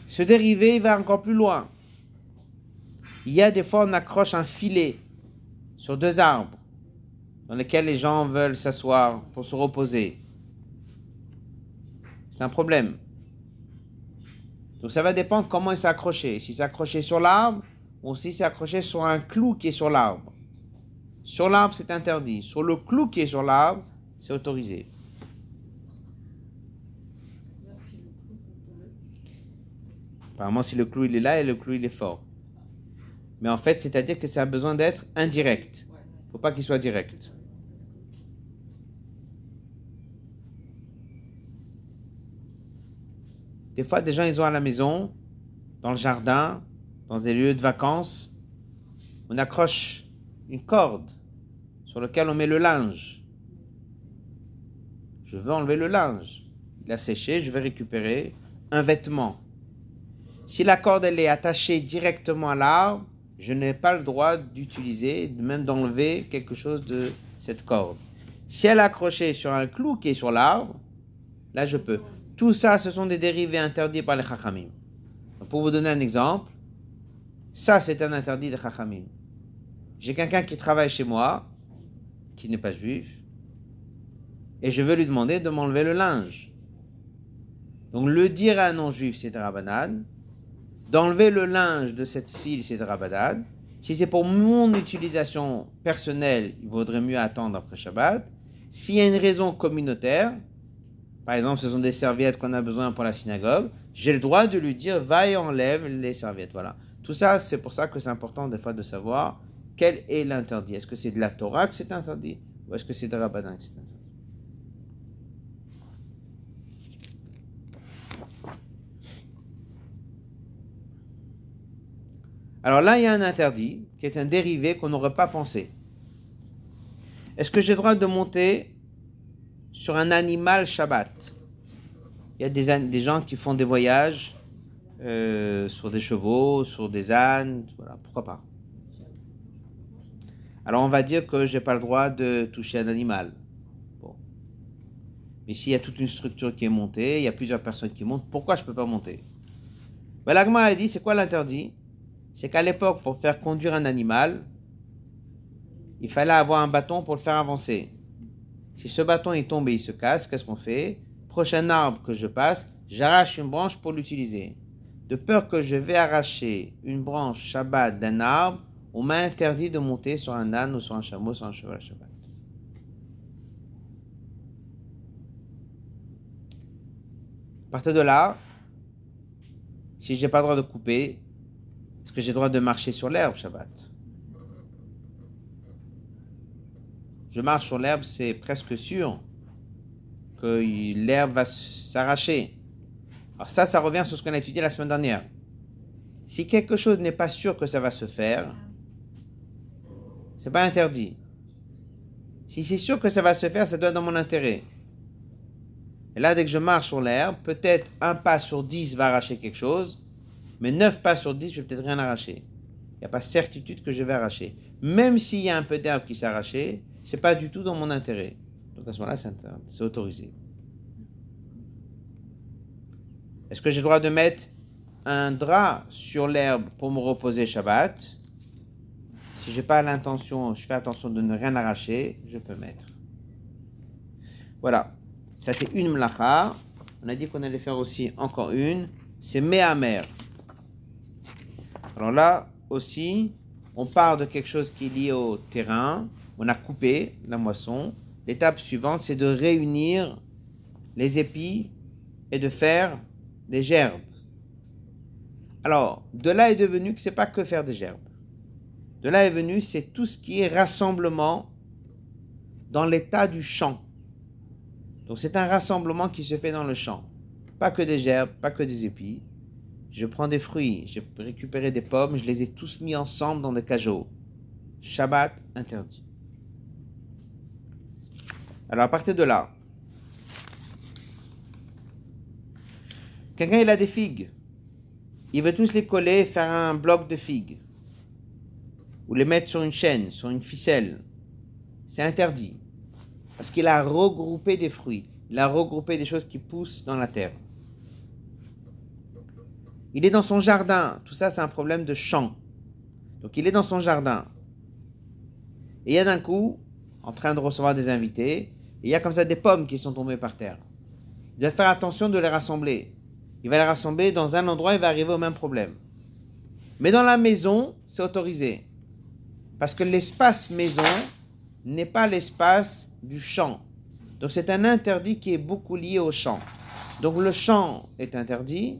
Ce dérivé va encore plus loin. Il y a des fois, on accroche un filet sur deux arbres dans lesquels les gens veulent s'asseoir pour se reposer. C'est un problème. Donc ça va dépendre comment il s'est accroché. Si c'est accroché sur l'arbre ou si c'est accroché sur un clou qui est sur l'arbre. Sur l'arbre, c'est interdit. Sur le clou qui est sur l'arbre, c'est autorisé. Apparemment, si le clou il est là et le clou il est fort. Mais en fait, c'est-à-dire que ça a besoin d'être indirect. Il ne faut pas qu'il soit direct. Des fois, des gens, ils ont à la maison, dans le jardin, dans des lieux de vacances, on accroche une corde sur laquelle on met le linge. Je veux enlever le linge. Il a séché, je vais récupérer un vêtement. Si la corde elle est attachée directement à l'arbre, je n'ai pas le droit d'utiliser, même d'enlever quelque chose de cette corde. Si elle est accrochée sur un clou qui est sur l'arbre, là je peux. Tout ça, ce sont des dérivés interdits par les chachamim. Pour vous donner un exemple, ça c'est un interdit de chachamim. J'ai quelqu'un qui travaille chez moi, qui n'est pas juif, et je veux lui demander de m'enlever le linge. Donc le dire à un non-juif, c'est rabanan d'enlever le linge de cette fille, c'est de Rabadad. Si c'est pour mon utilisation personnelle, il vaudrait mieux attendre après Shabbat. S'il y a une raison communautaire, par exemple, ce sont des serviettes qu'on a besoin pour la synagogue, j'ai le droit de lui dire va et enlève les serviettes. Voilà. Tout ça, c'est pour ça que c'est important des fois de savoir quel est l'interdit. Est-ce que c'est de la Torah que c'est interdit ou est-ce que c'est de la Rabbanan que c'est interdit? Alors là, il y a un interdit qui est un dérivé qu'on n'aurait pas pensé. Est-ce que j'ai le droit de monter sur un animal Shabbat Il y a des, gens qui font des voyages euh, sur des chevaux, sur des ânes, voilà, pourquoi pas. Alors on va dire que j'ai pas le droit de toucher un animal. Bon. Mais s'il y a toute une structure qui est montée, il y a plusieurs personnes qui montent, pourquoi je peux pas monter? Ben, L'Agma a dit, c'est quoi l'interdit? C'est qu'à l'époque, pour faire conduire un animal, il fallait avoir un bâton pour le faire avancer. Si ce bâton est tombé, il se casse, qu'est-ce qu'on fait? Prochain arbre que je passe, j'arrache une branche pour l'utiliser. De peur que je vais arracher une branche Shabbat d'un arbre, on m'a interdit de monter sur un âne ou sur un chameau, sur un cheval Shabbat. À partir de là, si j'ai pas le droit de couper, est-ce que j'ai le droit de marcher sur l'herbe Shabbat? Je marche sur l'herbe, c'est presque sûr que l'herbe va s'arracher. Alors ça, ça revient sur ce qu'on a étudié la semaine dernière. Si quelque chose n'est pas sûr que ça va se faire, c'est pas interdit. Si c'est sûr que ça va se faire, ça doit être dans mon intérêt. Et là, dès que je marche sur l'herbe, peut-être un pas sur dix va arracher quelque chose, mais neuf pas sur dix, je vais peut-être rien arracher. Il n'y a pas certitude que je vais arracher. Même s'il y a un peu d'herbe qui s'est c'est pas du tout dans mon intérêt. Donc à ce moment-là, c'est autorisé. Est-ce que j'ai le droit de mettre un drap sur l'herbe pour me reposer Shabbat? Si j'ai pas l'intention, je fais attention de ne rien arracher, je peux mettre. Voilà. Ça, c'est une mlacha. On a dit qu'on allait faire aussi encore une. C'est Mehamer. Alors là aussi, on part de quelque chose qui est lié au terrain. On a coupé la moisson. L'étape suivante, c'est de réunir les épis et de faire des gerbes. Alors, de là est devenu que c'est pas que faire des gerbes. De là est venu, c'est tout ce qui est rassemblement dans l'état du champ. Donc c'est un rassemblement qui se fait dans le champ. Pas que des gerbes, pas que des épis. Je prends des fruits, j'ai récupéré des pommes, je les ai tous mis ensemble dans des cajots. Shabbat interdit. Alors à partir de là, quelqu'un il a des figues. Il veut tous les coller et faire un bloc de figues. Ou les mettre sur une chaîne, sur une ficelle. C'est interdit. Parce qu'il a regroupé des fruits. Il a regroupé des choses qui poussent dans la terre. Il est dans son jardin. Tout ça, c'est un problème de champ. Donc, il est dans son jardin. Et il y a d'un coup, en train de recevoir des invités, il y a comme ça des pommes qui sont tombées par terre. Il doit faire attention de les rassembler. Il va les rassembler dans un endroit, il va arriver au même problème. Mais dans la maison, c'est autorisé. Parce que l'espace maison n'est pas l'espace du champ. Donc c'est un interdit qui est beaucoup lié au champ. Donc le champ est interdit.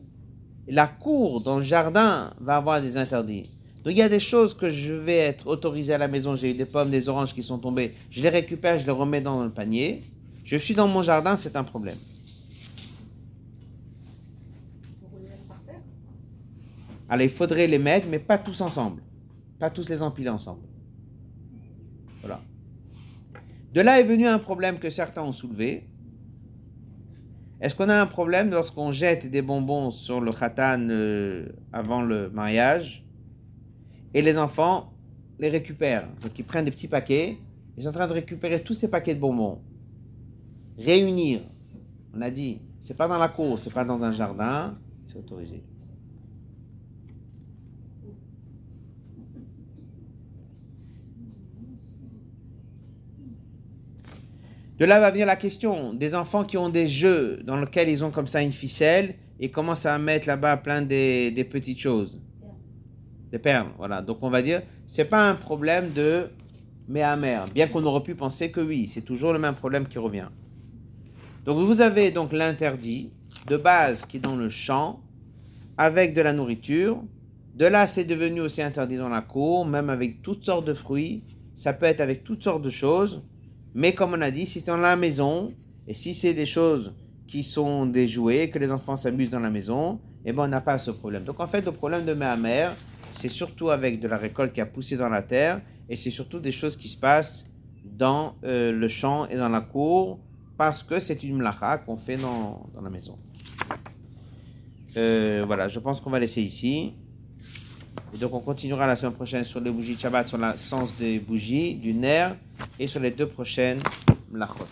La cour dans le jardin va avoir des interdits. Donc il y a des choses que je vais être autorisé à la maison. J'ai eu des pommes, des oranges qui sont tombées. Je les récupère, je les remets dans le panier. Je suis dans mon jardin, c'est un problème. Alors il faudrait les mettre, mais pas tous ensemble. Pas tous les empiler ensemble. Voilà. De là est venu un problème que certains ont soulevé. Est-ce qu'on a un problème lorsqu'on jette des bonbons sur le khatan euh, avant le mariage? Et les enfants les récupèrent Donc ils prennent des petits paquets, ils sont en train de récupérer tous ces paquets de bonbons. Réunir, on a dit, c'est pas dans la cour, c'est pas dans un jardin, c'est autorisé. De là va venir la question des enfants qui ont des jeux dans lesquels ils ont comme ça une ficelle et commencent à mettre là-bas plein des, des petites choses. Des perles, voilà. Donc on va dire, c'est pas un problème de mais amer, bien qu'on aurait pu penser que oui, c'est toujours le même problème qui revient. Donc vous avez donc l'interdit de base qui est dans le champ avec de la nourriture. De là, c'est devenu aussi interdit dans la cour, même avec toutes sortes de fruits. Ça peut être avec toutes sortes de choses. Mais comme on a dit, si c'est dans la maison, et si c'est des choses qui sont des jouets, que les enfants s'amusent dans la maison, eh ben on n'a pas ce problème. Donc en fait, le problème de Méhammer, c'est surtout avec de la récolte qui a poussé dans la terre, et c'est surtout des choses qui se passent dans euh, le champ et dans la cour, parce que c'est une mlacha qu'on fait dans, dans la maison. Euh, voilà, je pense qu'on va laisser ici. Et donc on continuera la semaine prochaine sur les bougies de Shabbat, sur le sens des bougies, du nerf, et sur les deux prochaines mlachot.